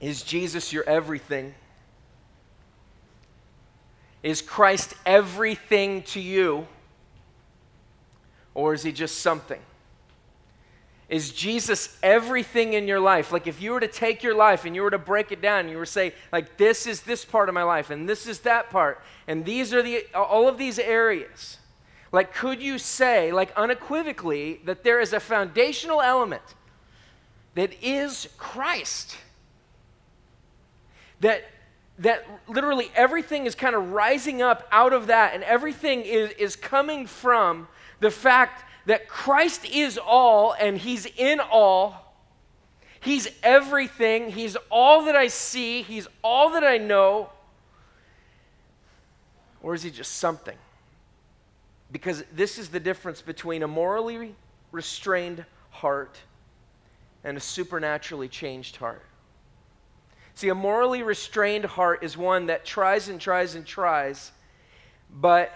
Is Jesus your everything? Is Christ everything to you? Or is he just something? Is Jesus everything in your life? Like if you were to take your life and you were to break it down, you were to say, like, this is this part of my life, and this is that part, and these are the all of these areas. Like, could you say, like unequivocally, that there is a foundational element that is Christ? That that literally everything is kind of rising up out of that, and everything is, is coming from the fact that Christ is all and He's in all. He's everything. He's all that I see. He's all that I know. Or is He just something? Because this is the difference between a morally restrained heart and a supernaturally changed heart. See, a morally restrained heart is one that tries and tries and tries, but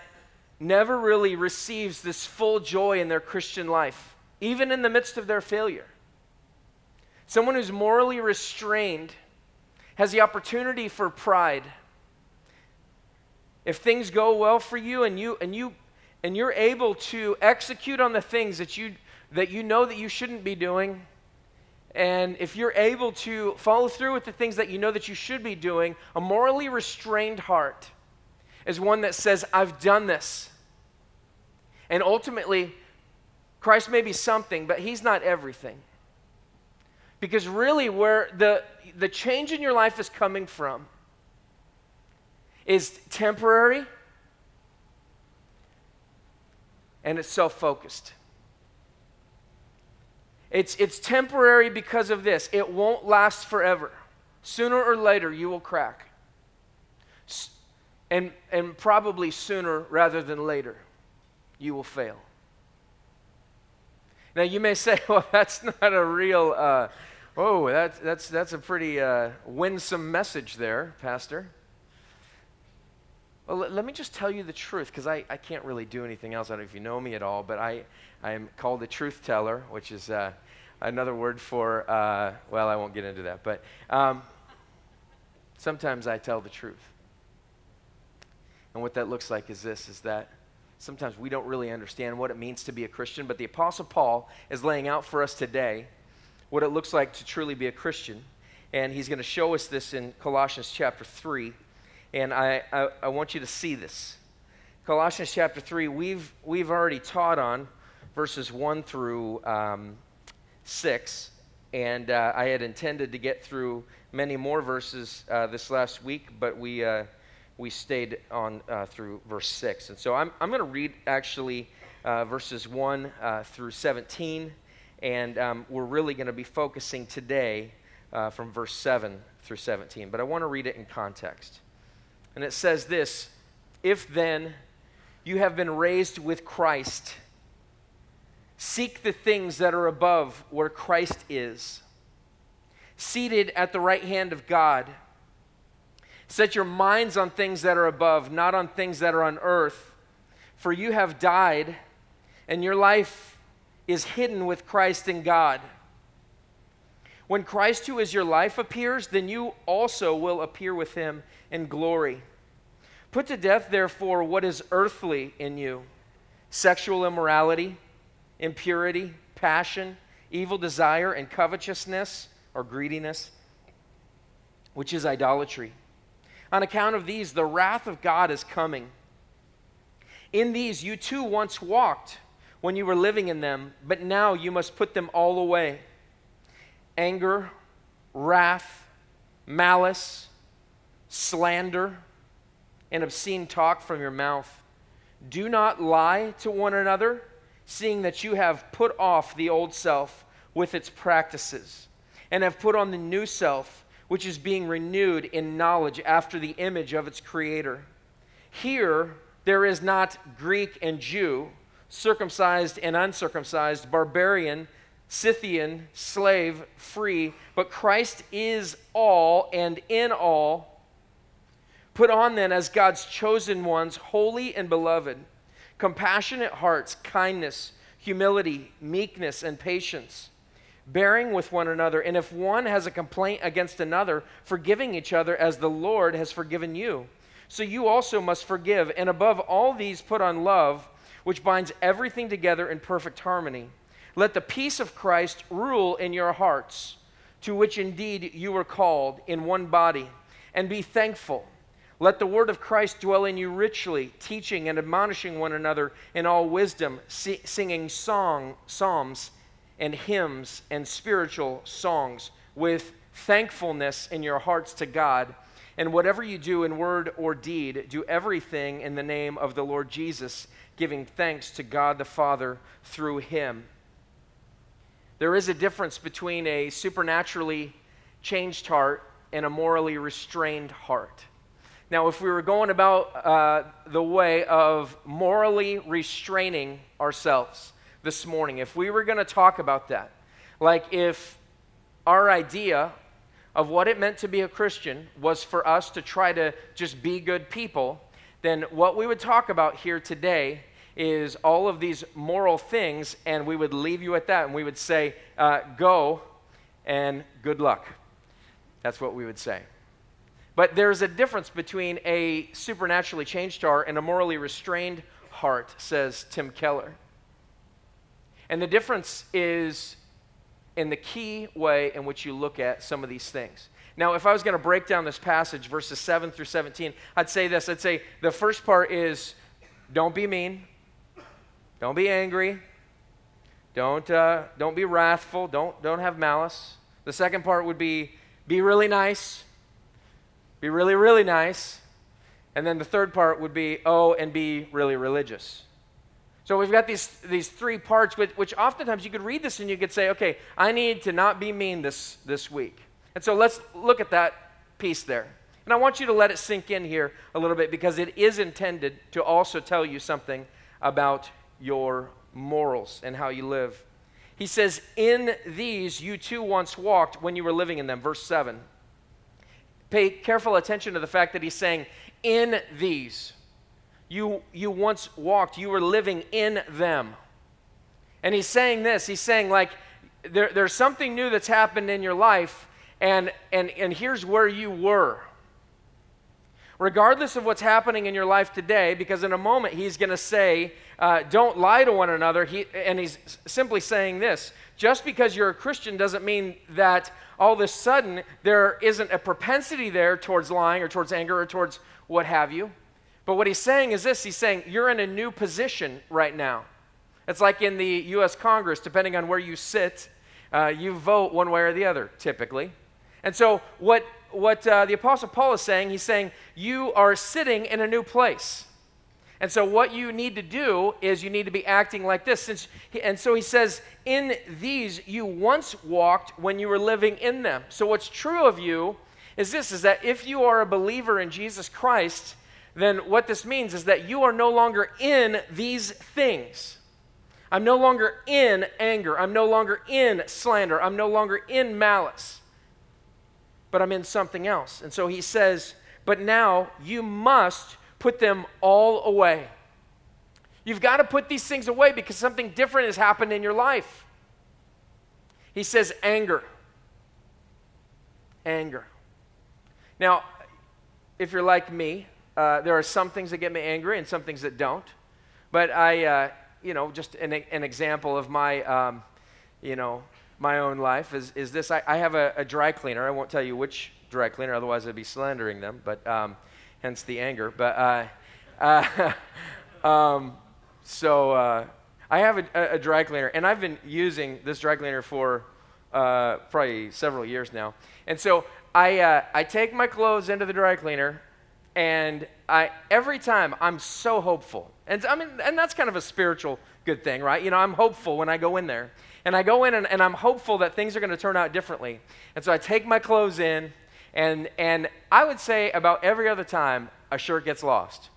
never really receives this full joy in their Christian life, even in the midst of their failure. Someone who's morally restrained has the opportunity for pride. If things go well for you and you and you and you're able to execute on the things that you that you know that you shouldn't be doing, and if you're able to follow through with the things that you know that you should be doing, a morally restrained heart is one that says, I've done this. And ultimately, Christ may be something, but he's not everything. Because really, where the, the change in your life is coming from is temporary and it's self focused. It's, it's temporary because of this. It won't last forever. Sooner or later, you will crack. And, and probably sooner rather than later you will fail. Now, you may say, well, that's not a real, uh, oh, that, that's, that's a pretty uh, winsome message there, Pastor. Well, let, let me just tell you the truth, because I, I can't really do anything else. I don't know if you know me at all, but I, I am called a truth teller, which is uh, another word for, uh, well, I won't get into that, but um, sometimes I tell the truth. And what that looks like is this, is that sometimes we don't really understand what it means to be a Christian, but the Apostle Paul is laying out for us today what it looks like to truly be a Christian. And he's going to show us this in Colossians chapter 3. And I, I, I, want you to see this. Colossians chapter 3, we've, we've already taught on verses 1 through um, 6. And uh, I had intended to get through many more verses uh, this last week, but we. Uh, we stayed on uh, through verse 6. And so I'm, I'm going to read actually uh, verses 1 uh, through 17, and um, we're really going to be focusing today from verse 7 through 17. But I want to read it in context. And it says this If then you have been raised with Christ, seek the things that are above where Christ is, seated at the right hand of God. Set your minds on things that are above, not on things that are on earth. For you have died, and your life is hidden with Christ in God. When Christ, who is your life, appears, then you also will appear with him in glory. Put to death, therefore, what is earthly in you sexual immorality, impurity, passion, evil desire, and covetousness or greediness, which is idolatry. On account of these, the wrath of God is coming. In these, you too once walked when you were living in them, but now you must put them all away anger, wrath, malice, slander, and obscene talk from your mouth. Do not lie to one another, seeing that you have put off the old self with its practices, and have put on the new self which is being renewed in knowledge after the image of its creator. Here, there is not Greek and Jew, circumcised and uncircumcised, barbarian, Scythian, slave, free, but Christ is all and in all. Put on then as God's chosen ones, holy and beloved, compassionate hearts, kindness, humility, meekness, and patience bearing with one another, and if one has a complaint against another, forgiving each other as the Lord has forgiven you. So you also must forgive, and above all these put on love, which binds everything together in perfect harmony. Let the peace of Christ rule in your hearts, to which indeed you were called in one body, and be thankful. Let the word of Christ dwell in you richly, teaching and admonishing one another in all wisdom, singing song, psalms and hymns and spiritual songs with thankfulness in your hearts to God. And whatever you do in word or deed, do everything in the name of the Lord Jesus, giving thanks to God the Father through him. There is a difference between a supernaturally changed heart and a morally restrained heart. Now, if we were going about uh, the way of morally restraining ourselves, this morning, if we were going to talk about that, like if our idea of what it meant to be a Christian was for us to try to just be good people, then what we would talk about here today is all of these moral things, and we would leave you at that, and we would say, uh, Go and good luck. That's what we would say. But there's a difference between a supernaturally changed heart and a morally restrained heart, says Tim Keller. And the difference is in the key way in which you look at some of these things. Now, if I was going to break down this passage, verses 7 through 17, I'd say this. I'd say the first part is don't be mean, don't be angry, don't, uh, don't be wrathful, don't, don't have malice. The second part would be be really nice, be really, really nice. And then the third part would be oh, and be really religious. So we've got these, these three parts, which, which oftentimes you could read this and you could say, okay, I need to not be mean this, this week. And so let's look at that piece there. And I want you to let it sink in here a little bit because it is intended to also tell you something about your morals and how you live. He says, In these you too once walked when you were living in them. Verse 7. Pay careful attention to the fact that he's saying, In these you, you once walked, you were living in them. And he's saying this he's saying, like, there, there's something new that's happened in your life, and, and, and here's where you were. Regardless of what's happening in your life today, because in a moment he's going to say, uh, don't lie to one another. He, and he's simply saying this just because you're a Christian doesn't mean that all of a sudden there isn't a propensity there towards lying or towards anger or towards what have you. But what he's saying is this he's saying, you're in a new position right now. It's like in the U.S. Congress, depending on where you sit, uh, you vote one way or the other, typically. And so, what, what uh, the Apostle Paul is saying, he's saying, you are sitting in a new place. And so, what you need to do is you need to be acting like this. Since, and so, he says, In these you once walked when you were living in them. So, what's true of you is this is that if you are a believer in Jesus Christ, then what this means is that you are no longer in these things. I'm no longer in anger. I'm no longer in slander. I'm no longer in malice. But I'm in something else. And so he says, But now you must put them all away. You've got to put these things away because something different has happened in your life. He says, Anger. Anger. Now, if you're like me, uh, there are some things that get me angry and some things that don't. But I, uh, you know, just an, an example of my, um, you know, my own life is, is this. I, I have a, a, dry cleaner. I won't tell you which dry cleaner, otherwise I'd be slandering them, but um, hence the anger. But uh, uh um, so uh, I have a, a, dry cleaner, and I've been using this dry cleaner for uh, probably several years now. And so I, I take my clothes into the dry cleaner, and I, every time I'm so hopeful. And I mean, and that's kind of a spiritual good thing, right? You know, I'm hopeful when I go in there. And I go in and, and I'm hopeful that things are going to turn out differently. And so I take my clothes in, and, and I would say about every other time, a shirt gets lost,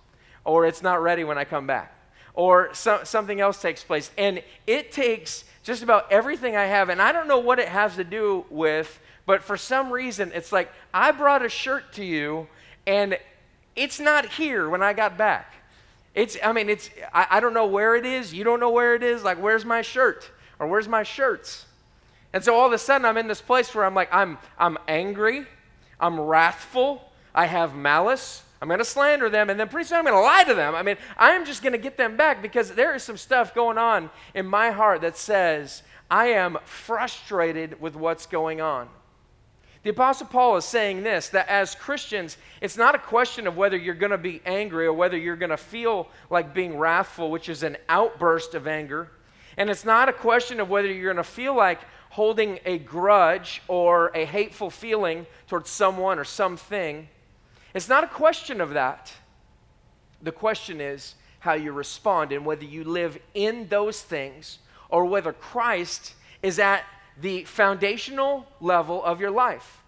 or it's not ready when I come back, or so, something else takes place. And it takes just about everything I have, and I don't know what it has to do with, but for some reason, it's like I brought a shirt to you, and it's not here when I got back. It's, I mean, it's, I, I don't know where it is. You don't know where it is. Like, where's my shirt? Or where's my shirts? And so all of a sudden, I'm in this place where I'm like, I'm, I'm angry, I'm wrathful, I have malice, I'm going to slander them, and then pretty soon I'm going to lie to them. I mean, I'm just going to get them back because there is some stuff going on in my heart that says, I am frustrated with what's going on. The Apostle Paul is saying this that as Christians, it's not a question of whether you're going to be angry or whether you're going to feel like being wrathful, which is an outburst of anger. And it's not a question of whether you're going to feel like holding a grudge or a hateful feeling towards someone or something. It's not a question of that. The question is how you respond and whether you live in those things or whether Christ is at the foundational level of your life.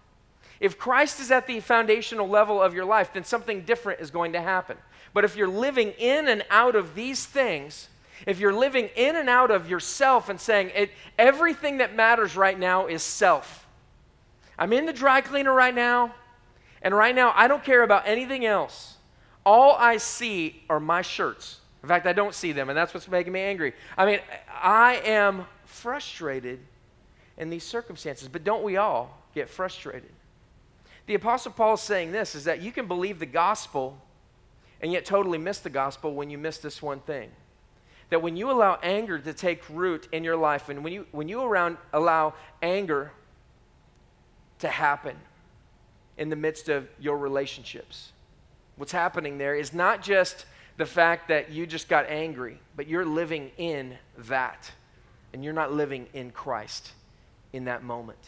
If Christ is at the foundational level of your life, then something different is going to happen. But if you're living in and out of these things, if you're living in and out of yourself and saying it, everything that matters right now is self. I'm in the dry cleaner right now, and right now I don't care about anything else. All I see are my shirts. In fact, I don't see them, and that's what's making me angry. I mean, I am frustrated in these circumstances, but don't we all get frustrated? The Apostle Paul is saying this is that you can believe the gospel and yet totally miss the gospel when you miss this one thing. That when you allow anger to take root in your life, and when you, when you around, allow anger to happen in the midst of your relationships, what's happening there is not just the fact that you just got angry, but you're living in that. And you're not living in Christ in that moment.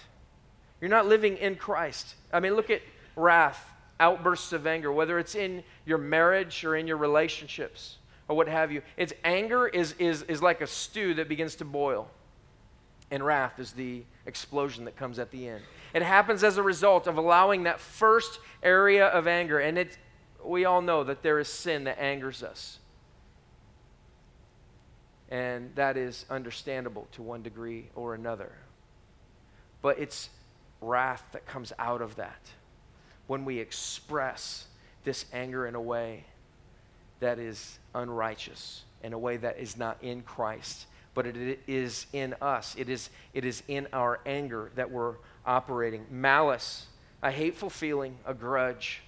You're not living in Christ. I mean, look at wrath, outbursts of anger, whether it's in your marriage or in your relationships or what have you. It's anger is, is, is like a stew that begins to boil. And wrath is the explosion that comes at the end. It happens as a result of allowing that first area of anger. And it, we all know that there is sin that angers us. And that is understandable to one degree or another. But it's wrath that comes out of that when we express this anger in a way that is unrighteous, in a way that is not in Christ, but it is in us. It is, it is in our anger that we're operating. Malice, a hateful feeling, a grudge.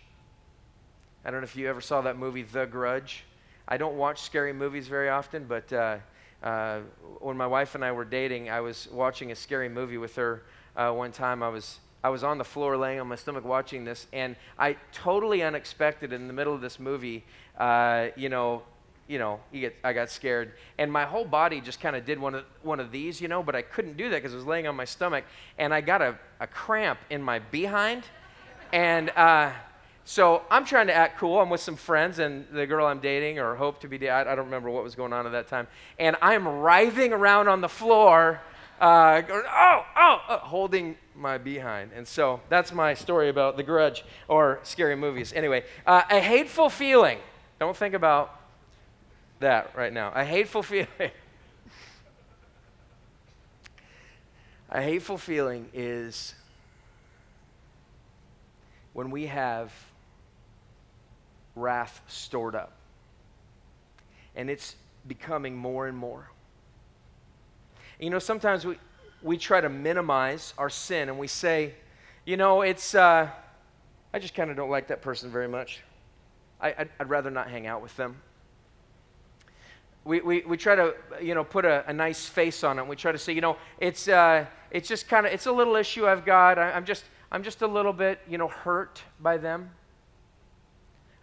I don't know if you ever saw that movie, The Grudge. I don't watch scary movies very often, but uh, uh, when my wife and I were dating, I was watching a scary movie with her uh, one time I was I was on the floor laying on my stomach watching this, and I totally unexpected in the middle of this movie, uh, you know, you know, get, I got scared, and my whole body just kind of did one of one of these, you know, but I couldn't do that because I was laying on my stomach, and I got a, a cramp in my behind, and uh, so I'm trying to act cool. I'm with some friends, and the girl I'm dating or hope to be dating, I, I don't remember what was going on at that time, and I'm writhing around on the floor uh, going, oh, oh, oh, holding my behind. And so that's my story about The Grudge or scary movies. Anyway, uh, a hateful feeling. Don't think about that right now. A hateful feeling. a hateful feeling is when we have wrath stored up. And it's becoming more and more. You know, sometimes we, we try to minimize our sin and we say, you know, it's, uh, I just kind of don't like that person very much. I, I'd, I'd, rather not hang out with them. We, we, we try to, you know, put a, a nice face on it. We try to say, you know, it's, uh, it's just kind of, it's a little issue I've got. I, I'm just, I'm just a little bit, you know, hurt by them.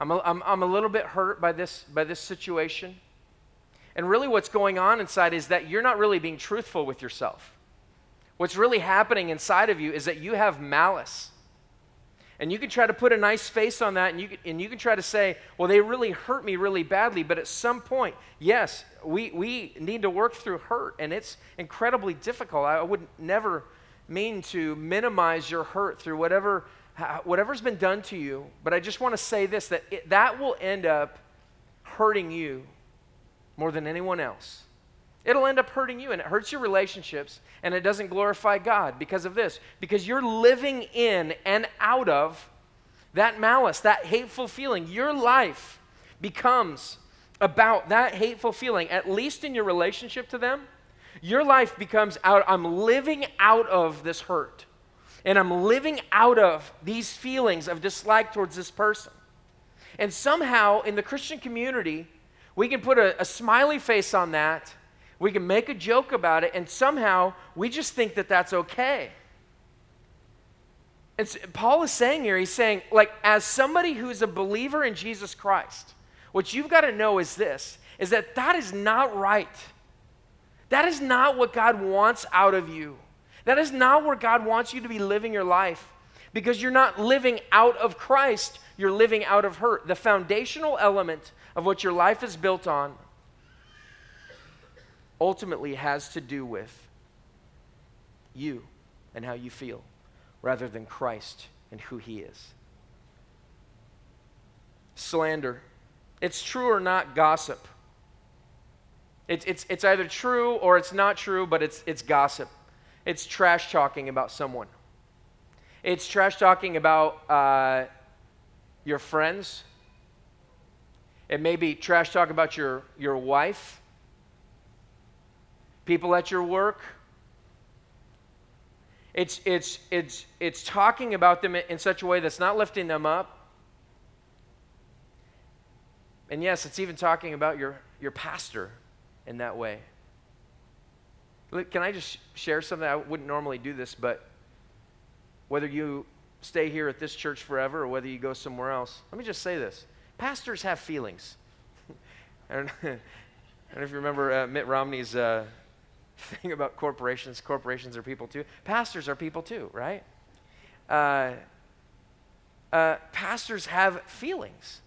I'm a, I'm, I'm a little bit hurt by this, by this situation. And really, what's going on inside is that you're not really being truthful with yourself. What's really happening inside of you is that you have malice. And you can try to put a nice face on that, and you, can, and you can try to say, well, they really hurt me really badly. But at some point, yes, we, we need to work through hurt, and it's incredibly difficult. I would never mean to minimize your hurt through whatever, whatever's been done to you. But I just want to say this that it, that will end up hurting you more than anyone else. It'll end up hurting you and it hurts your relationships and it doesn't glorify God because of this. Because you're living in and out of that malice, that hateful feeling. Your life becomes about that hateful feeling, at least in your relationship to them, Your life becomes out, I'm living out of this hurt. And I'm living out of these feelings of dislike towards this person. And somehow in the Christian community, we can put a, a smiley face on that. We can make a joke about it, and somehow we just think that that's okay. And so Paul is saying here, he's saying, like, as somebody who's a believer in Jesus Christ, what you've got to know is this is that that is not right. That is not what God wants out of you. That is not where God wants you to be living your life because you're not living out of Christ, you're living out of hurt. The foundational element of what your life is built on ultimately has to do with you and how you feel rather than Christ and who he is. Slander. It's true or not gossip. It's, it's, it's either true or it's not true, but it's, it's gossip. It's trash talking about someone. It's trash talking about uh, your friends. It may be trash talk about your, your wife, people at your work. It's, it's, it's, it's talking about them in such a way that's not lifting them up. And yes, it's even talking about your, your pastor in that way. Look, can I just share something? I wouldn't normally do this, but whether you stay here at this church forever or whether you go somewhere else, let me just say this. Pastors have feelings. I, don't, I don't know if you remember uh, Mitt Romney's uh, thing about corporations. Corporations are people too. Pastors are people too, right? Uh, uh, pastors have feelings.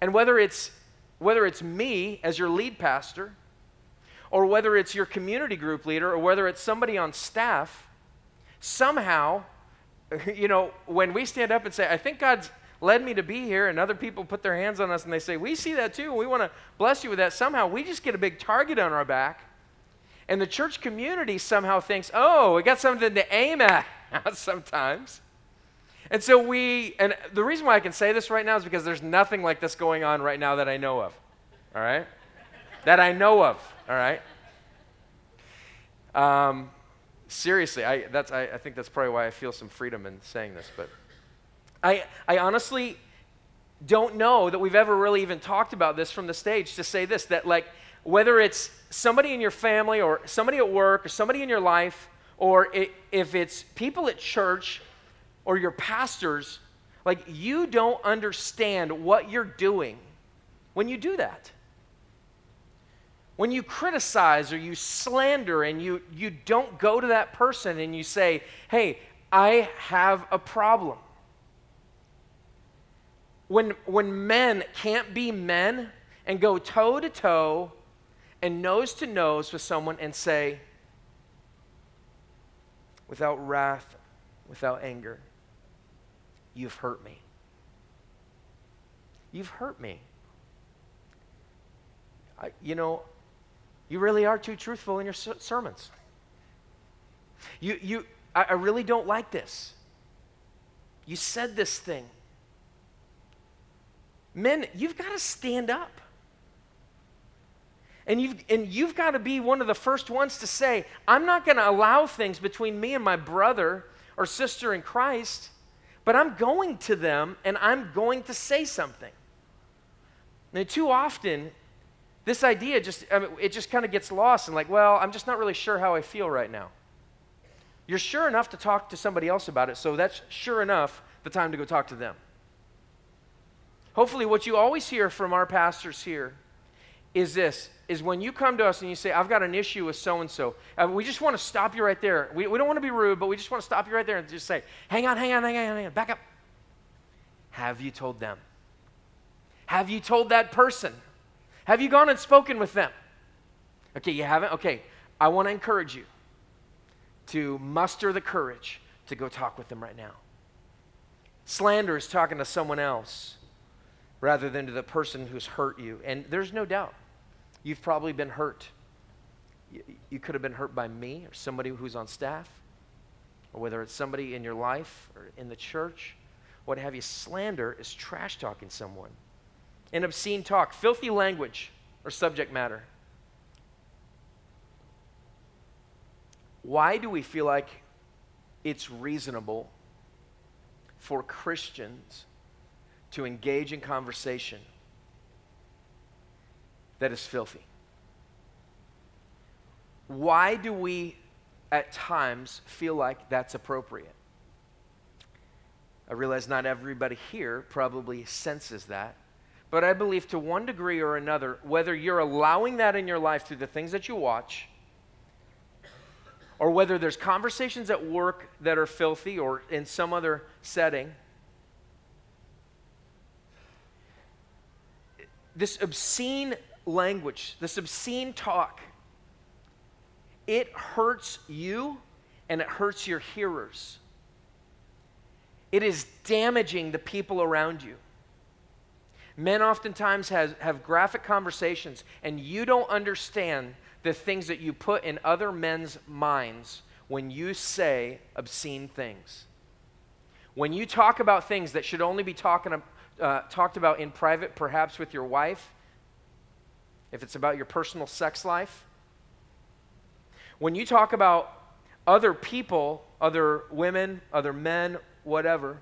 And whether it's, whether it's me as your lead pastor, or whether it's your community group leader, or whether it's somebody on staff, somehow, you know, when we stand up and say, I think God's led me to be here, and other people put their hands on us and they say, We see that too, and we want to bless you with that, somehow we just get a big target on our back. And the church community somehow thinks, Oh, we got something to aim at sometimes. And so we, and the reason why I can say this right now is because there's nothing like this going on right now that I know of. All right? that I know of. All right? Um, seriously, I, that's, I, I think that's probably why I feel some freedom in saying this. But I, I honestly don't know that we've ever really even talked about this from the stage to say this that, like, whether it's somebody in your family or somebody at work or somebody in your life, or it, if it's people at church or your pastors, like, you don't understand what you're doing when you do that. When you criticize or you slander and you, you don't go to that person and you say, hey, I have a problem. When, when men can't be men and go toe to toe and nose to nose with someone and say, without wrath, without anger, you've hurt me. You've hurt me. I, you know, you really are too truthful in your sermons. You, you, I, I really don't like this. You said this thing. Men, you've got to stand up. And you've, and you've got to be one of the first ones to say, I'm not going to allow things between me and my brother or sister in Christ, but I'm going to them and I'm going to say something. And too often, this idea just, I mean, it just kind of gets lost and like, well, I'm just not really sure how I feel right now. You're sure enough to talk to somebody else about it, so that's sure enough the time to go talk to them. Hopefully, what you always hear from our pastors here is this is when you come to us and you say, I've got an issue with so and so, we just want to stop you right there. We, we don't want to be rude, but we just want to stop you right there and just say, hang on, hang on, hang on, hang on, back up. Have you told them? Have you told that person? Have you gone and spoken with them? Okay, you haven't? Okay, I want to encourage you to muster the courage to go talk with them right now. Slander is talking to someone else rather than to the person who's hurt you. And there's no doubt you've probably been hurt. You, you could have been hurt by me or somebody who's on staff, or whether it's somebody in your life or in the church. What have you? Slander is trash talking someone and obscene talk, filthy language or subject matter. why do we feel like it's reasonable for Christians to engage in conversation that is filthy? Why do we at times feel like that's appropriate? I realize not everybody here probably senses that. But I believe to one degree or another, whether you're allowing that in your life through the things that you watch, or whether there's conversations at work that are filthy or in some other setting, this obscene language, this obscene talk, it hurts you and it hurts your hearers. It is damaging the people around you. Men oftentimes has, have graphic conversations, and you don't understand the things that you put in other men's minds when you say obscene things. When you talk about things that should only be talking, uh, talked about in private, perhaps with your wife, if it's about your personal sex life, when you talk about other people, other women, other men, whatever,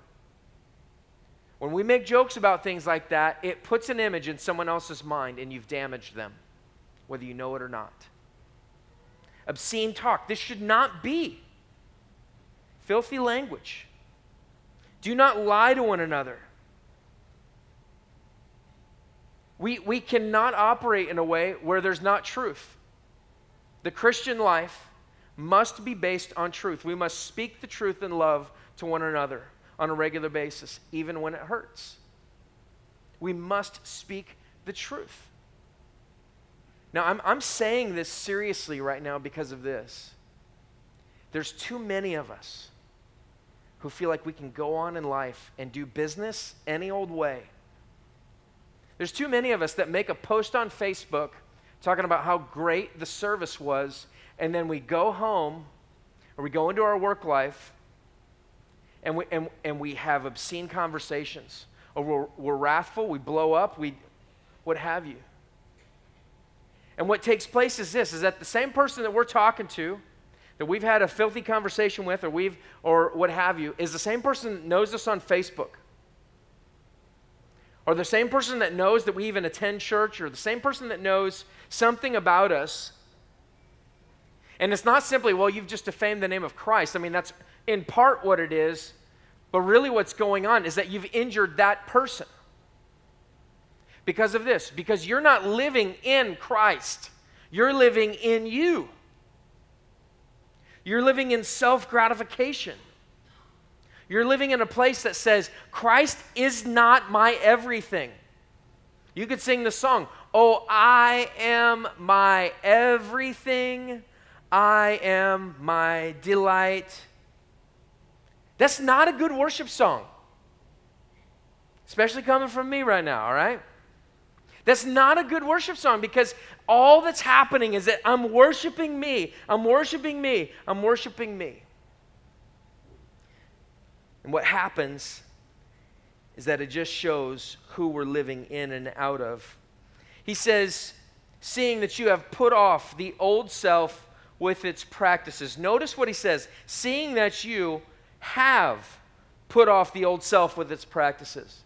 when we make jokes about things like that, it puts an image in someone else's mind and you've damaged them, whether you know it or not. Obscene talk. This should not be. Filthy language. Do not lie to one another. We, we cannot operate in a way where there's not truth. The Christian life must be based on truth. We must speak the truth in love to one another on a regular basis, even when it hurts. We must speak the truth. Now, I'm, I'm saying this seriously right now because of this. There's too many of us who feel like we can go on in life and do business any old way. There's too many of us that make a post on Facebook talking about how great the service was, and then we go home or we go into our work life and we, and, and we have obscene conversations, or we're, we're wrathful, we blow up, we, what have you. And what takes place is this, is that the same person that we're talking to, that we've had a filthy conversation with, or we've, or what have you, is the same person that knows us on Facebook. Or the same person that knows that we even attend church, or the same person that knows something about us. And it's not simply, well, you've just defamed the name of Christ. I mean, that's in part what it is, but really what's going on is that you've injured that person. Because of this, because you're not living in Christ, you're living in you. You're living in self gratification. You're living in a place that says, Christ is not my everything. You could sing the song, Oh, I am my everything. I am my delight. That's not a good worship song, especially coming from me right now, all right? That's not a good worship song because all that's happening is that I'm worshiping me, I'm worshiping me, I'm worshiping me. And what happens is that it just shows who we're living in and out of. He says, seeing that you have put off the old self with its practices. Notice what he says, seeing that you have put off the old self with its practices.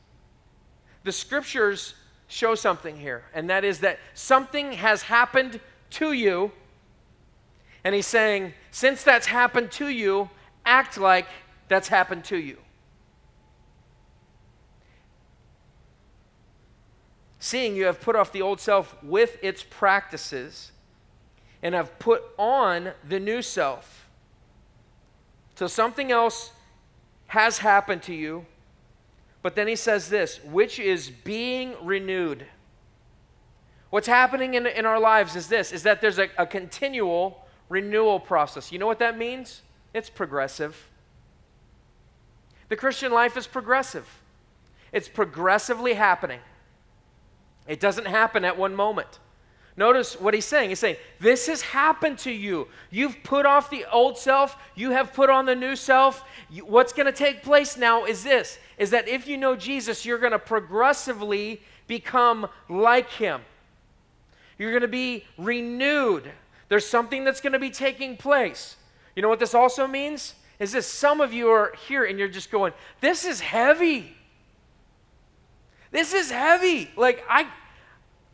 The scriptures show something here, and that is that something has happened to you. And he's saying, since that's happened to you, act like that's happened to you. Seeing you have put off the old self with its practices and have put on the new self so something else has happened to you. But then he says this, which is being renewed. What's happening in, in our lives is this, is that there's a, a continual renewal process. You know what that means? It's progressive. The Christian life is progressive. It's progressively happening. It doesn't happen at one moment. Notice what he's saying. He's saying, This has happened to you. You've put off the old self, you have put on the new self. You, what's going to take place now is this is that if you know Jesus, you're going to progressively become like him. You're going to be renewed. There's something that's going to be taking place. You know what this also means? Is this some of you are here and you're just going, this is heavy. This is heavy. Like I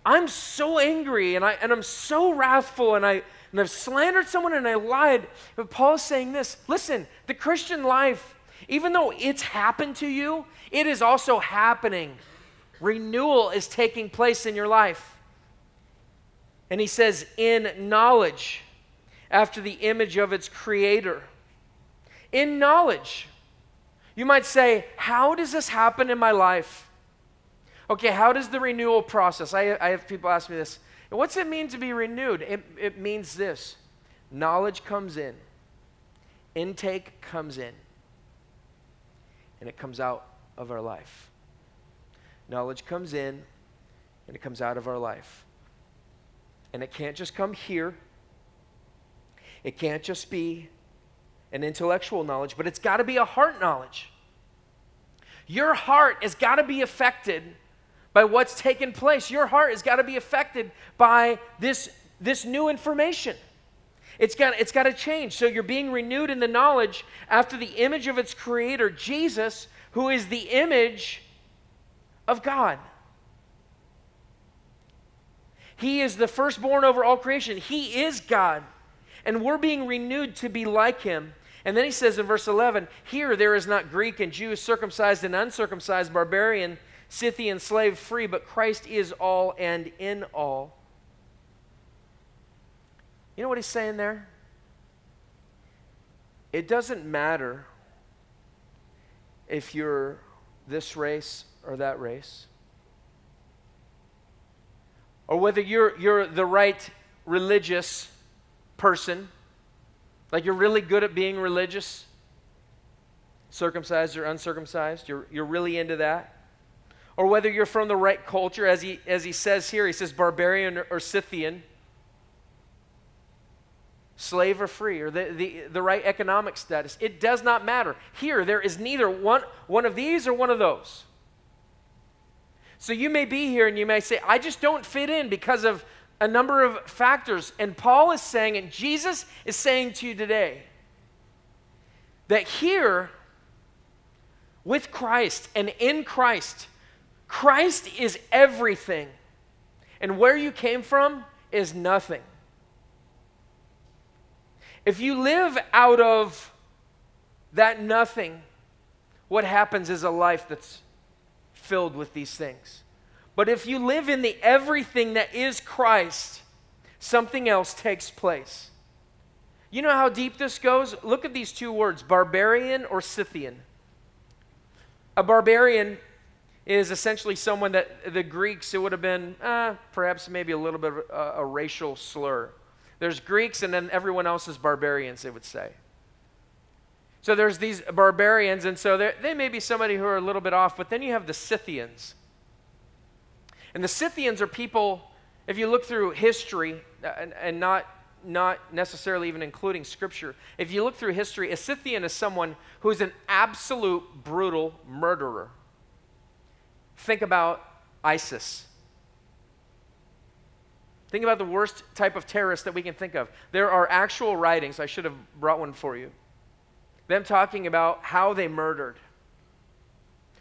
I'm so angry and I and I'm so wrathful and I and I've slandered someone and I lied. But Paul's saying this listen, the Christian life, even though it's happened to you, it is also happening. Renewal is taking place in your life. And he says, in knowledge, after the image of its creator. In knowledge. You might say, How does this happen in my life? Okay, how does the renewal process? I, I have people ask me this. What's it mean to be renewed? It, it means this knowledge comes in, intake comes in, and it comes out of our life. Knowledge comes in, and it comes out of our life. And it can't just come here, it can't just be an intellectual knowledge, but it's got to be a heart knowledge. Your heart has got to be affected by what's taken place. Your heart has got to be affected by this, this new information. It's got, it's got to change. So you're being renewed in the knowledge after the image of its creator, Jesus, who is the image of God. He is the firstborn over all creation. He is God. And we're being renewed to be like him. And then he says in verse 11, Here there is not Greek and Jew, circumcised and uncircumcised, barbarian Scythian slave free, but Christ is all and in all. You know what he's saying there? It doesn't matter if you're this race or that race, or whether you're, you're the right religious person, like you're really good at being religious, circumcised or uncircumcised, you're, you're really into that or whether you're from the right culture, as he, as he says here, he says barbarian or, or Scythian, slave or free, or the, the, the right economic status. It does not matter. Here, there is neither one, one of these or one of those. So you may be here and you may say, I just don't fit in because of a number of factors. And Paul is saying, and Jesus is saying to you today, that here, with Christ and in Christ, Christ is everything, and where you came from is nothing. If you live out of that nothing, what happens is a life that's filled with these things. But if you live in the everything that is Christ, something else takes place. You know how deep this goes? Look at these two words barbarian or Scythian. A barbarian is essentially someone that the Greeks, it would have been uh, perhaps maybe a little bit of a, a racial slur. There's Greeks and then everyone else is barbarians, they would say. So there's these barbarians, and so they may be somebody who are a little bit off, but then you have the Scythians. And the Scythians are people, if you look through history, uh, and, and not, not necessarily even including scripture, if you look through history, a Scythian is someone who is an absolute brutal murderer. Think about ISIS. Think about the worst type of terrorist that we can think of. There are actual writings, I should have brought one for you. Them talking about how they murdered,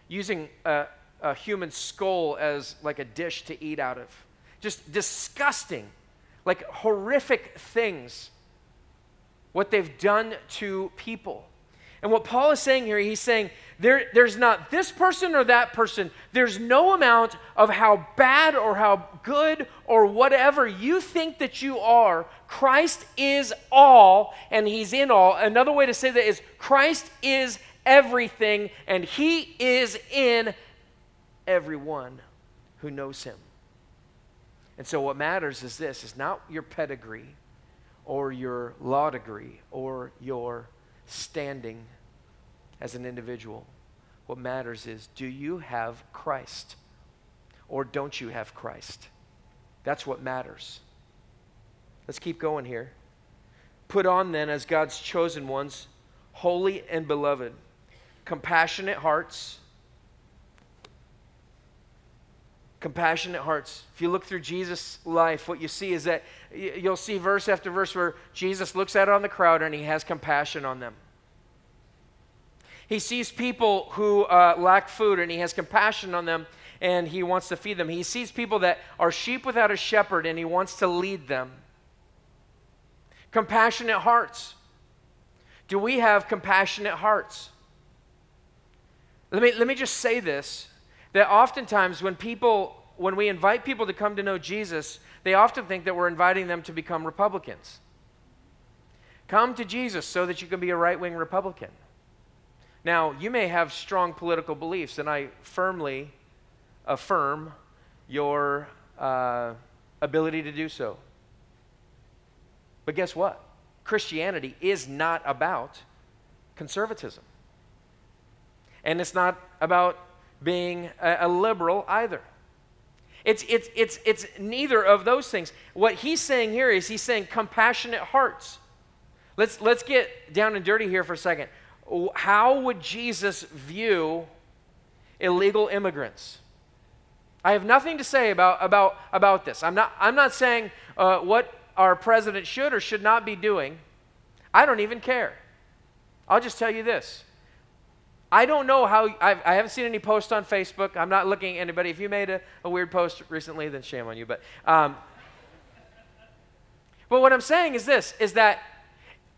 using a, a human skull as like a dish to eat out of. Just disgusting, like horrific things, what they've done to people. And what Paul is saying here, he's saying there, there's not this person or that person. There's no amount of how bad or how good or whatever you think that you are. Christ is all and he's in all. Another way to say that is Christ is everything and he is in everyone who knows him. And so what matters is this is not your pedigree or your law degree or your standing as an individual. What matters is do you have Christ or don't you have Christ? That's what matters. Let's keep going here. Put on then, as God's chosen ones, holy and beloved, compassionate hearts, Compassionate hearts. If you look through Jesus' life, what you see is that you'll see verse after verse where Jesus looks out on the crowd and he has compassion on them. He sees people who uh, lack food and he has compassion on them and he wants to feed them. He sees people that are sheep without a shepherd and he wants to lead them. Compassionate hearts. Do we have compassionate hearts? Let me, let me just say this that oftentimes when people, when we invite people to come to know Jesus, they often think that we're inviting them to become Republicans. Come to Jesus so that you can be a right wing Republican. Now, you may have strong political beliefs, and I firmly affirm your uh, ability to do so. But guess what? Christianity is not about conservatism. And it's not about being a, a liberal either. It's, it's, it's, it's neither of those things. What he's saying here is he's saying compassionate hearts. Let's, let's get down and dirty here for a second. How would Jesus view illegal immigrants? I have nothing to say about, about, about this. I'm not, I'm not saying uh, what our president should or should not be doing. I don't even care. I'll just tell you this. I don't know how, I've, I have not seen any posts on Facebook. I'm not looking at anybody. If you made a, a weird post recently, then shame on you. But, um, but what I'm saying is this is that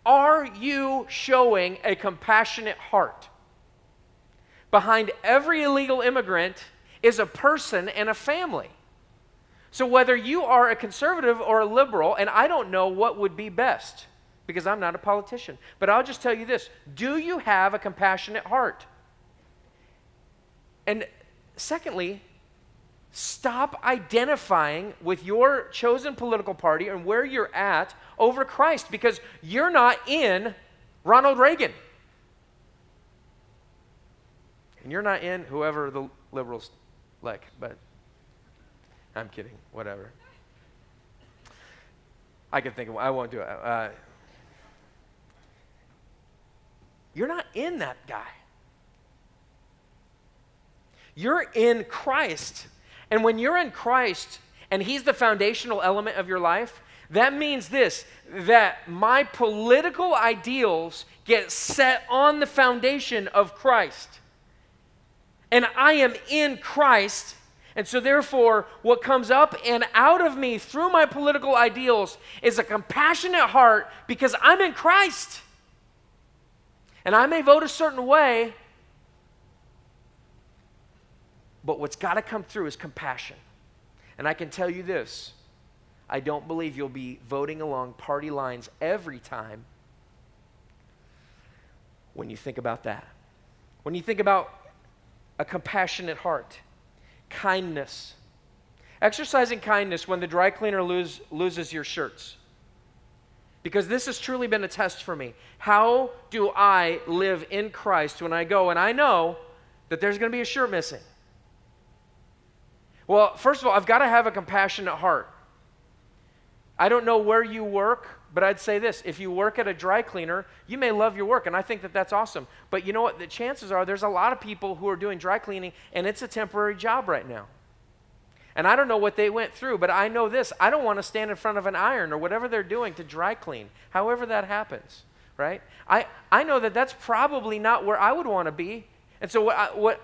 are you showing a compassionate heart? Behind every illegal immigrant is a person and a family. So whether you are a conservative or a liberal, and I don't know what would be best because I'm not a politician, but I'll just tell you this do you have a compassionate heart? And secondly, stop identifying with your chosen political party and where you're at over Christ because you're not in Ronald Reagan. And you're not in whoever the liberals like, but I'm kidding, whatever. I can think of I won't do it. Uh, you're not in that guy. You're in Christ. And when you're in Christ and He's the foundational element of your life, that means this that my political ideals get set on the foundation of Christ. And I am in Christ. And so, therefore, what comes up and out of me through my political ideals is a compassionate heart because I'm in Christ. And I may vote a certain way, but what's got to come through is compassion. And I can tell you this I don't believe you'll be voting along party lines every time when you think about that. When you think about a compassionate heart, kindness, exercising kindness when the dry cleaner lose, loses your shirts. Because this has truly been a test for me. How do I live in Christ when I go and I know that there's going to be a shirt missing? Well, first of all, I've got to have a compassionate heart. I don't know where you work, but I'd say this if you work at a dry cleaner, you may love your work, and I think that that's awesome. But you know what? The chances are there's a lot of people who are doing dry cleaning, and it's a temporary job right now. And I don't know what they went through, but I know this I don't want to stand in front of an iron or whatever they're doing to dry clean, however that happens, right? I, I know that that's probably not where I would want to be. And so, what I, what,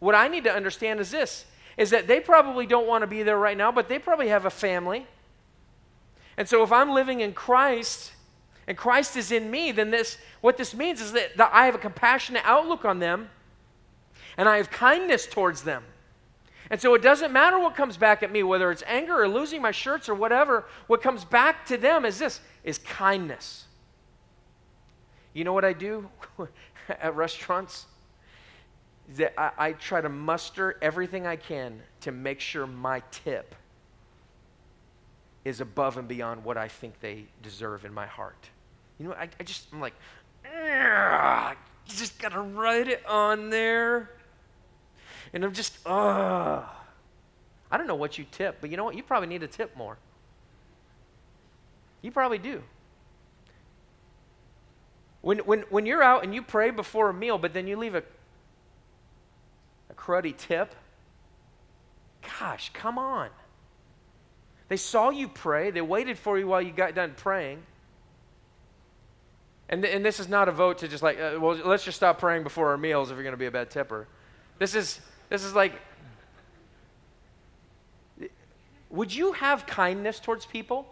what I need to understand is this is that they probably don't want to be there right now, but they probably have a family. And so if I'm living in Christ and Christ is in me, then this what this means is that, that I have a compassionate outlook on them and I have kindness towards them. And so it doesn't matter what comes back at me, whether it's anger or losing my shirts or whatever, what comes back to them is this is kindness. You know what I do at restaurants? that I, I try to muster everything I can to make sure my tip is above and beyond what I think they deserve in my heart. You know, I, I just, I'm like, you just got to write it on there. And I'm just, ugh. I don't know what you tip, but you know what? You probably need to tip more. You probably do. When, when, when you're out and you pray before a meal, but then you leave a a cruddy tip, Gosh, come on. They saw you pray, they waited for you while you got done praying. And, and this is not a vote to just like, uh, well, let's just stop praying before our meals if you're going to be a bad tipper. This is, this is like, would you have kindness towards people?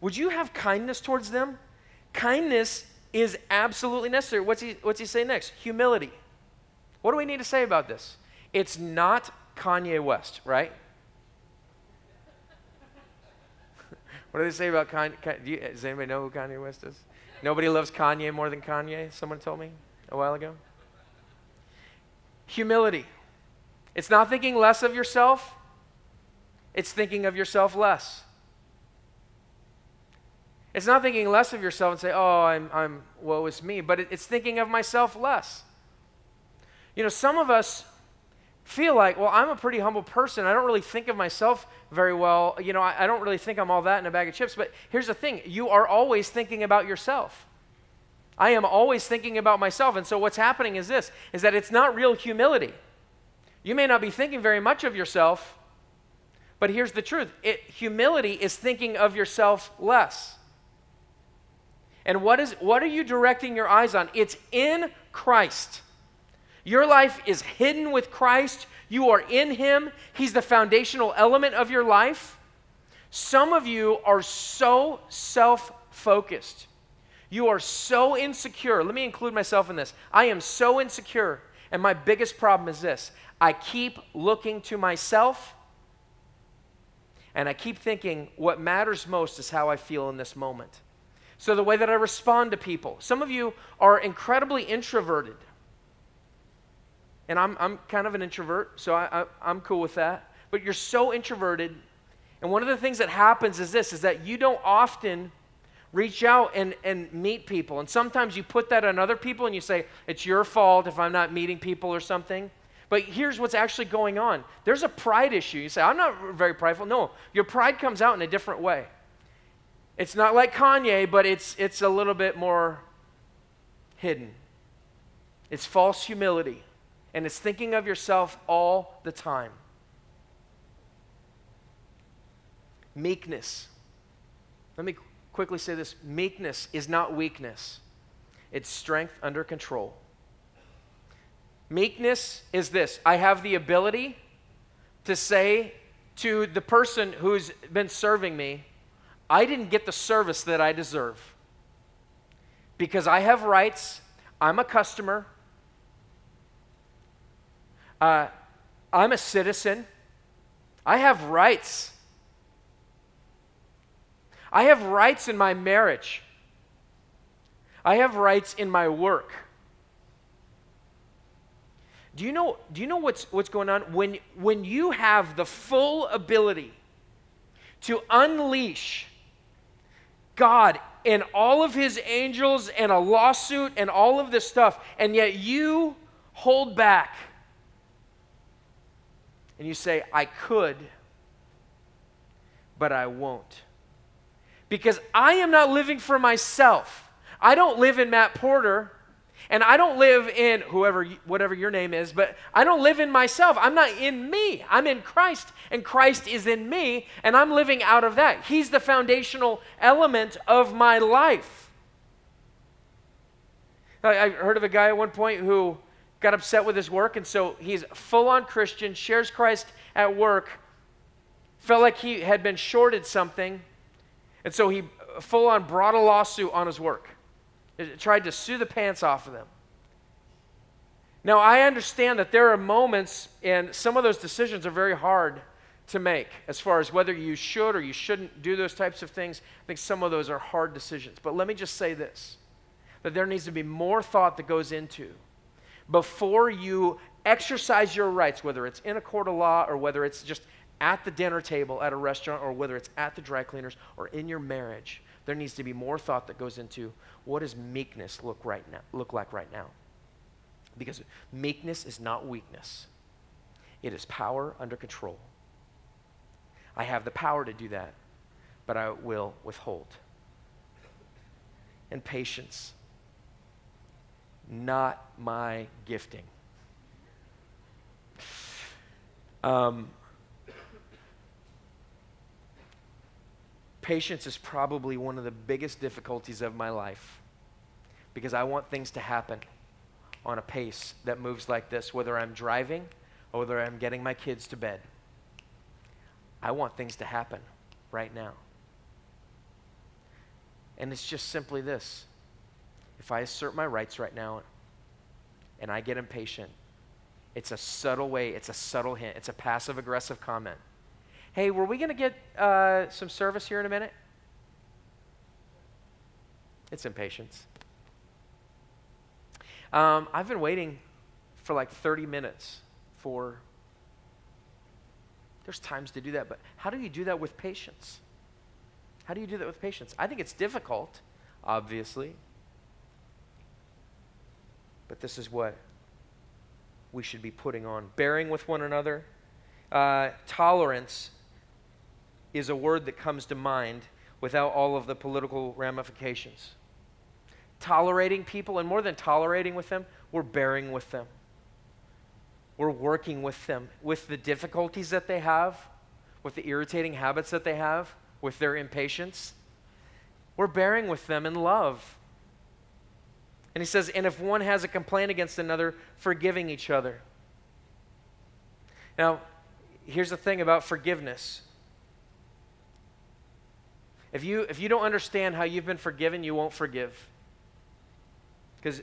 Would you have kindness towards them? Kindness is absolutely necessary. What's he, what's he say next? Humility. What do we need to say about this? It's not Kanye West, right? what do they say about Kanye? Do you, does anybody know who Kanye West is? Nobody loves Kanye more than Kanye, someone told me a while ago. Humility. It's not thinking less of yourself, it's thinking of yourself less. It's not thinking less of yourself and say, oh, I'm, I'm woe is me, but it, it's thinking of myself less. You know, some of us feel like, well, I'm a pretty humble person. I don't really think of myself very well. You know, I, I don't really think I'm all that in a bag of chips. But here's the thing you are always thinking about yourself. I am always thinking about myself. And so what's happening is this is that it's not real humility. You may not be thinking very much of yourself, but here's the truth. It, humility is thinking of yourself less. And what is what are you directing your eyes on? It's in Christ. Your life is hidden with Christ. You are in him. He's the foundational element of your life. Some of you are so self-focused. You are so insecure. Let me include myself in this. I am so insecure. And my biggest problem is this I keep looking to myself and I keep thinking what matters most is how I feel in this moment. So, the way that I respond to people. Some of you are incredibly introverted. And I'm, I'm kind of an introvert, so I, I, I'm cool with that. But you're so introverted. And one of the things that happens is this is that you don't often reach out and, and meet people. And sometimes you put that on other people and you say, it's your fault if I'm not meeting people or something. But here's what's actually going on there's a pride issue. You say, I'm not very prideful. No, your pride comes out in a different way. It's not like Kanye, but it's, it's a little bit more hidden. It's false humility, and it's thinking of yourself all the time. Meekness. Let me quickly say this meekness is not weakness, it's strength under control. Meekness is this I have the ability to say to the person who's been serving me, I didn't get the service that I deserve because I have rights. I'm a customer. Uh, I'm a citizen. I have rights. I have rights in my marriage. I have rights in my work. Do you know, do you know what's, what's going on? When, when you have the full ability to unleash God and all of his angels and a lawsuit and all of this stuff, and yet you hold back and you say, I could, but I won't. Because I am not living for myself. I don't live in Matt Porter. And I don't live in whoever, whatever your name is, but I don't live in myself. I'm not in me. I'm in Christ, and Christ is in me, and I'm living out of that. He's the foundational element of my life. I heard of a guy at one point who got upset with his work, and so he's full on Christian, shares Christ at work, felt like he had been shorted something, and so he full on brought a lawsuit on his work. It tried to sue the pants off of them. Now, I understand that there are moments, and some of those decisions are very hard to make as far as whether you should or you shouldn't do those types of things. I think some of those are hard decisions. But let me just say this that there needs to be more thought that goes into before you exercise your rights, whether it's in a court of law or whether it's just at the dinner table at a restaurant or whether it's at the dry cleaners or in your marriage there needs to be more thought that goes into what does meekness look right now look like right now? Because meekness is not weakness. It is power under control. I have the power to do that but i will withhold. And patience. Not my gifting. Um, patience is probably one of the biggest difficulties of my life because I want things to happen on a pace that moves like this, whether I'm driving or whether I'm getting my kids to bed. I want things to happen right now. And it's just simply this if I assert my rights right now and I get impatient, it's a subtle way, it's a subtle hint, it's a passive aggressive comment. Hey, were we going to get uh, some service here in a minute? It's impatience. Um, I've been waiting for like 30 minutes for. There's times to do that, but how do you do that with patience? How do you do that with patience? I think it's difficult, obviously. But this is what we should be putting on. Bearing with one another. Uh, tolerance is a word that comes to mind without all of the political ramifications. Tolerating people, and more than tolerating with them, we're bearing with them. We're working with them, with the difficulties that they have, with the irritating habits that they have, with their impatience. We're bearing with them in love. And he says, and if one has a complaint against another, forgiving each other. Now, here's the thing about forgiveness. If you, if you don't understand how you've been forgiven, you won't forgive. Because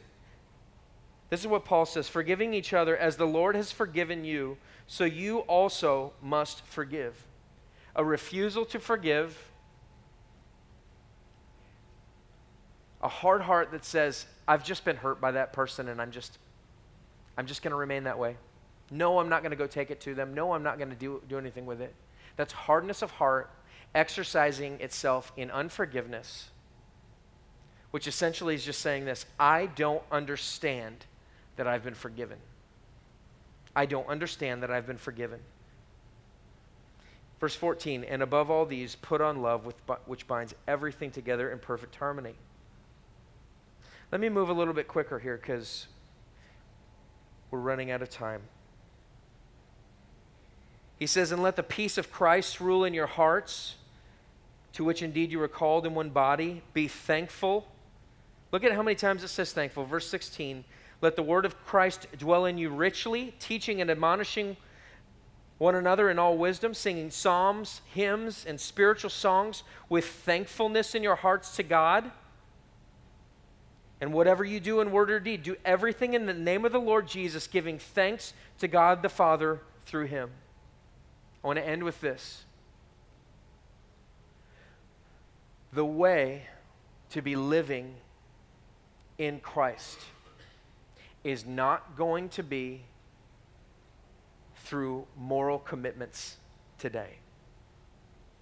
this is what Paul says forgiving each other as the Lord has forgiven you, so you also must forgive. A refusal to forgive a hard heart that says, I've just been hurt by that person and I'm just I'm just going to remain that way. No, I'm not going to go take it to them. No, I'm not going to do, do anything with it. That's hardness of heart exercising itself in unforgiveness, which essentially is just saying this I don't understand that I've been forgiven. I don't understand that I've been forgiven. Verse 14, and above all these, put on love, with, which binds everything together in perfect harmony. Let me move a little bit quicker here because we're running out of time. He says, And let the peace of Christ rule in your hearts, to which indeed you were called in one body. Be thankful. Look at how many times it says thankful. Verse 16 Let the word of Christ dwell in you richly, teaching and admonishing one another in all wisdom, singing psalms, hymns, and spiritual songs with thankfulness in your hearts to God. And whatever you do in word or deed, do everything in the name of the Lord Jesus, giving thanks to God the Father through him. I want to end with this. The way to be living in Christ is not going to be through moral commitments today.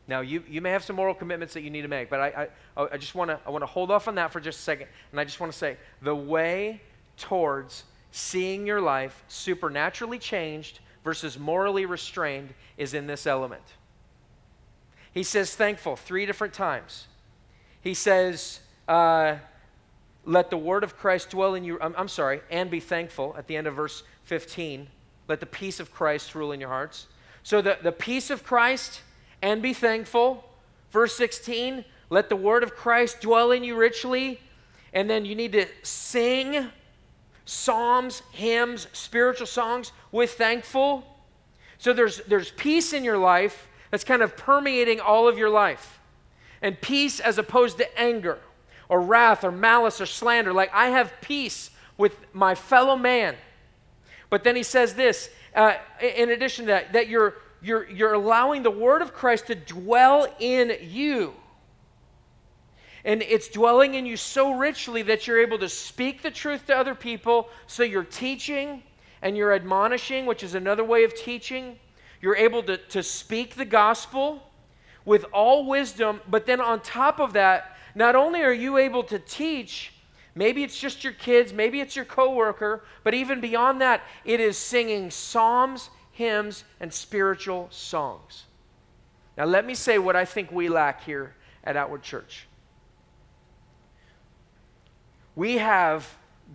Now, you, you may have some moral commitments that you need to make, but I, I, I just want to I wanna hold off on that for just a second. And I just want to say the way towards seeing your life supernaturally changed versus morally restrained is in this element. He says thankful three different times. He says, uh, let the word of Christ dwell in you. I'm, I'm sorry, and be thankful at the end of verse 15. Let the peace of Christ rule in your hearts. So the, the peace of Christ and be thankful. Verse 16, let the word of Christ dwell in you richly. And then you need to sing psalms, hymns, spiritual songs with thankful. So there's, there's peace in your life that's kind of permeating all of your life. And peace as opposed to anger or wrath or malice or slander. Like I have peace with my fellow man. But then he says this uh, in addition to that, that you're you're, you're allowing the word of Christ to dwell in you. And it's dwelling in you so richly that you're able to speak the truth to other people. So you're teaching and you're admonishing, which is another way of teaching. You're able to, to speak the gospel with all wisdom. But then on top of that, not only are you able to teach, maybe it's just your kids, maybe it's your coworker, but even beyond that, it is singing psalms hymns, and spiritual songs. Now, let me say what I think we lack here at Outward Church. We have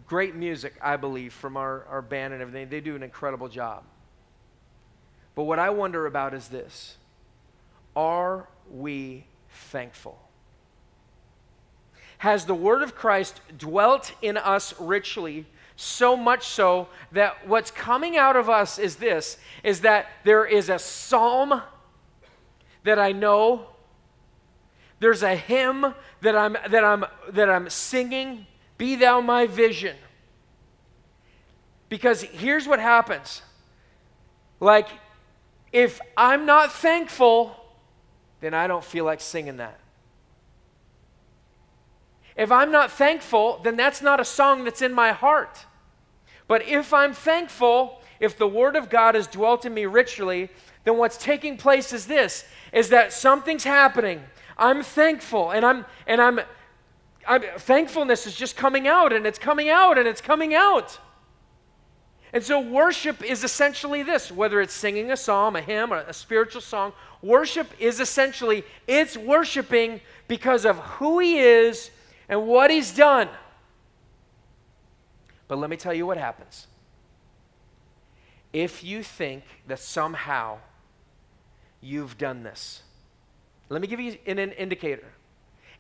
great music, I believe, from our, our band and everything. They do an incredible job. But what I wonder about is this Are we thankful? Has the word of Christ dwelt in us richly, so much so that what's coming out of us is this is that there is a psalm that I know, there's a hymn that I'm that I'm that I'm singing, be thou my vision. Because here's what happens. Like if I'm not thankful, then I don't feel like singing that. If I'm not thankful, then that's not a song that's in my heart. But if I'm thankful, if the word of God has dwelt in me richly, then what's taking place is this is that something's happening. I'm thankful and I'm and I'm, I'm thankfulness is just coming out and it's coming out and it's coming out. And so, worship is essentially this whether it's singing a psalm, a hymn, a spiritual song, worship is essentially it's worshiping because of who He is and what He's done. But let me tell you what happens. If you think that somehow you've done this, let me give you an, an indicator.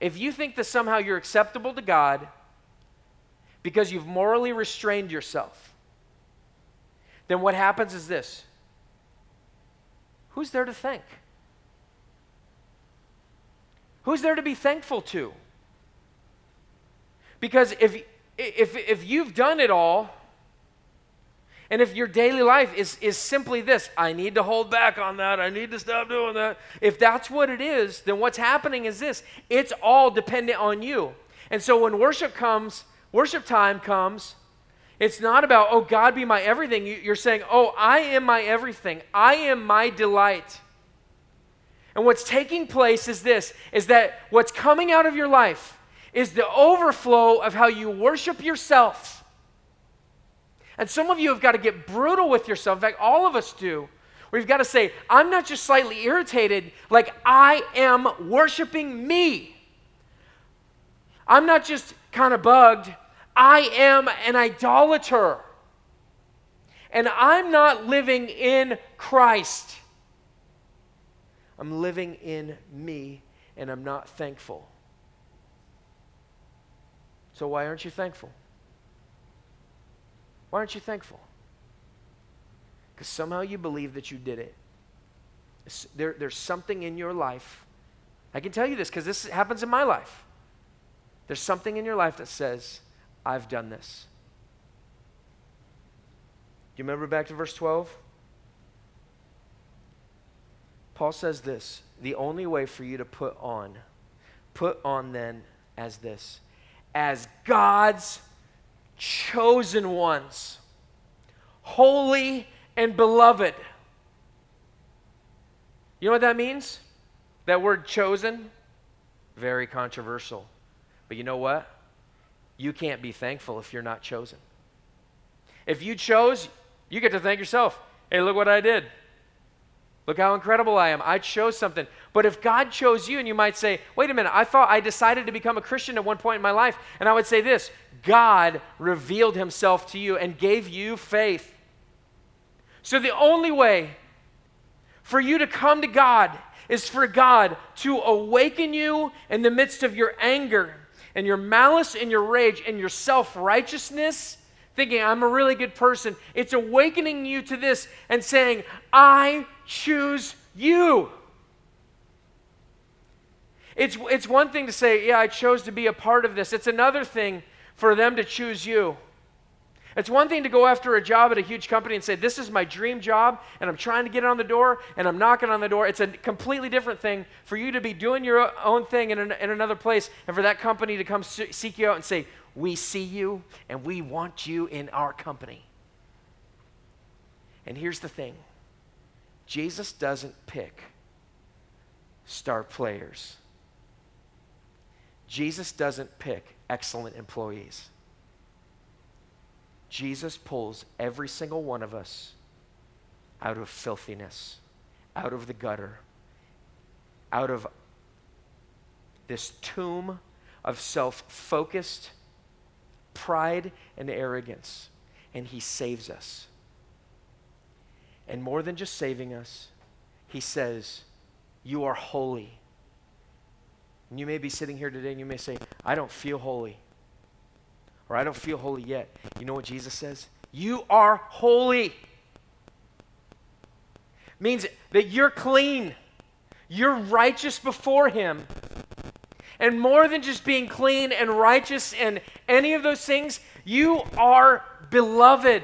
If you think that somehow you're acceptable to God because you've morally restrained yourself, then what happens is this who's there to thank? Who's there to be thankful to? Because if, if, if you've done it all, and if your daily life is, is simply this, I need to hold back on that, I need to stop doing that, if that's what it is, then what's happening is this it's all dependent on you. And so when worship comes, worship time comes, it's not about, oh, God be my everything. You're saying, oh, I am my everything. I am my delight. And what's taking place is this is that what's coming out of your life is the overflow of how you worship yourself. And some of you have got to get brutal with yourself. In fact, all of us do. You've got to say, I'm not just slightly irritated, like I am worshiping me. I'm not just kind of bugged, I am an idolater. And I'm not living in Christ. I'm living in me, and I'm not thankful. So, why aren't you thankful? Why aren't you thankful? Because somehow you believe that you did it. There, there's something in your life. I can tell you this because this happens in my life. There's something in your life that says, I've done this. Do you remember back to verse 12? Paul says this the only way for you to put on, put on then as this, as God's chosen ones, holy and beloved. You know what that means? That word chosen, very controversial. But you know what? you can't be thankful if you're not chosen. If you chose, you get to thank yourself. Hey, look what I did. Look how incredible I am. I chose something. But if God chose you, and you might say, wait a minute, I thought I decided to become a Christian at one point in my life. And I would say this God revealed himself to you and gave you faith. So the only way for you to come to God is for God to awaken you in the midst of your anger and your malice and your rage and your self righteousness, thinking, I'm a really good person, it's awakening you to this and saying, I choose you. It's, it's one thing to say, Yeah, I chose to be a part of this. It's another thing for them to choose you. It's one thing to go after a job at a huge company and say, This is my dream job, and I'm trying to get it on the door, and I'm knocking on the door. It's a completely different thing for you to be doing your own thing in, an, in another place, and for that company to come seek you out and say, We see you, and we want you in our company. And here's the thing Jesus doesn't pick star players, Jesus doesn't pick excellent employees. Jesus pulls every single one of us out of filthiness, out of the gutter, out of this tomb of self focused pride and arrogance, and he saves us. And more than just saving us, he says, You are holy. And you may be sitting here today and you may say, I don't feel holy. Or I don't feel holy yet. You know what Jesus says? You are holy. Means that you're clean. You're righteous before him. And more than just being clean and righteous and any of those things, you are beloved.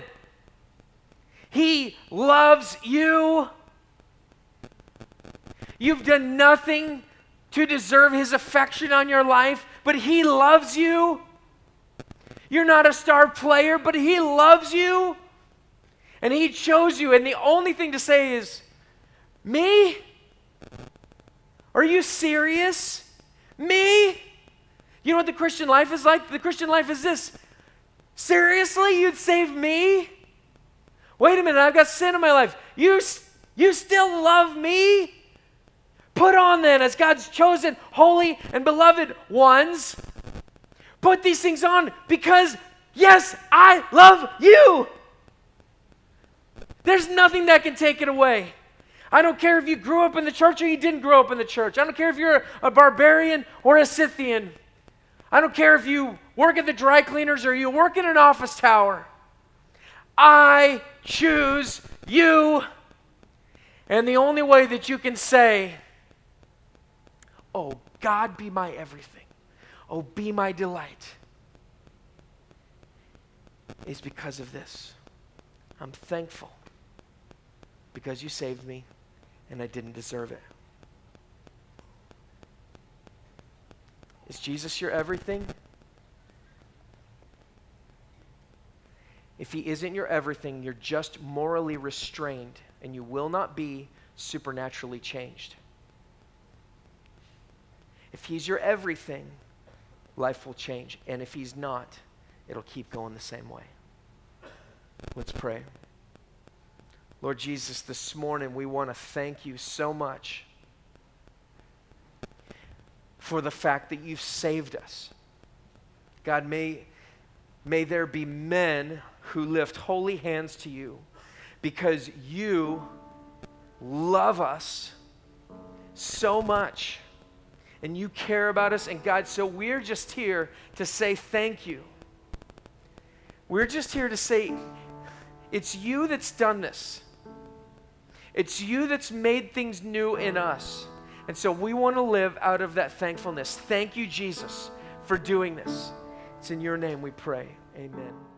He loves you. You've done nothing to deserve his affection on your life, but he loves you. You're not a star player, but he loves you. And he chose you. And the only thing to say is, Me? Are you serious? Me? You know what the Christian life is like? The Christian life is this Seriously? You'd save me? Wait a minute, I've got sin in my life. You, you still love me? Put on then, as God's chosen, holy, and beloved ones, put these things on because, yes, I love you. There's nothing that can take it away. I don't care if you grew up in the church or you didn't grow up in the church. I don't care if you're a barbarian or a Scythian. I don't care if you work at the dry cleaners or you work in an office tower. I choose you. And the only way that you can say, Oh, God, be my everything. Oh, be my delight. Is because of this. I'm thankful because you saved me and I didn't deserve it. Is Jesus your everything? If he isn't your everything, you're just morally restrained and you will not be supernaturally changed. If He's your everything, life will change. And if He's not, it'll keep going the same way. Let's pray. Lord Jesus, this morning we want to thank you so much for the fact that you've saved us. God, may, may there be men who lift holy hands to you because you love us so much and you care about us. And God, so we're just here to say thank you. We're just here to say, it's you that's done this. It's you that's made things new in us. And so we want to live out of that thankfulness. Thank you, Jesus, for doing this. It's in your name we pray. Amen.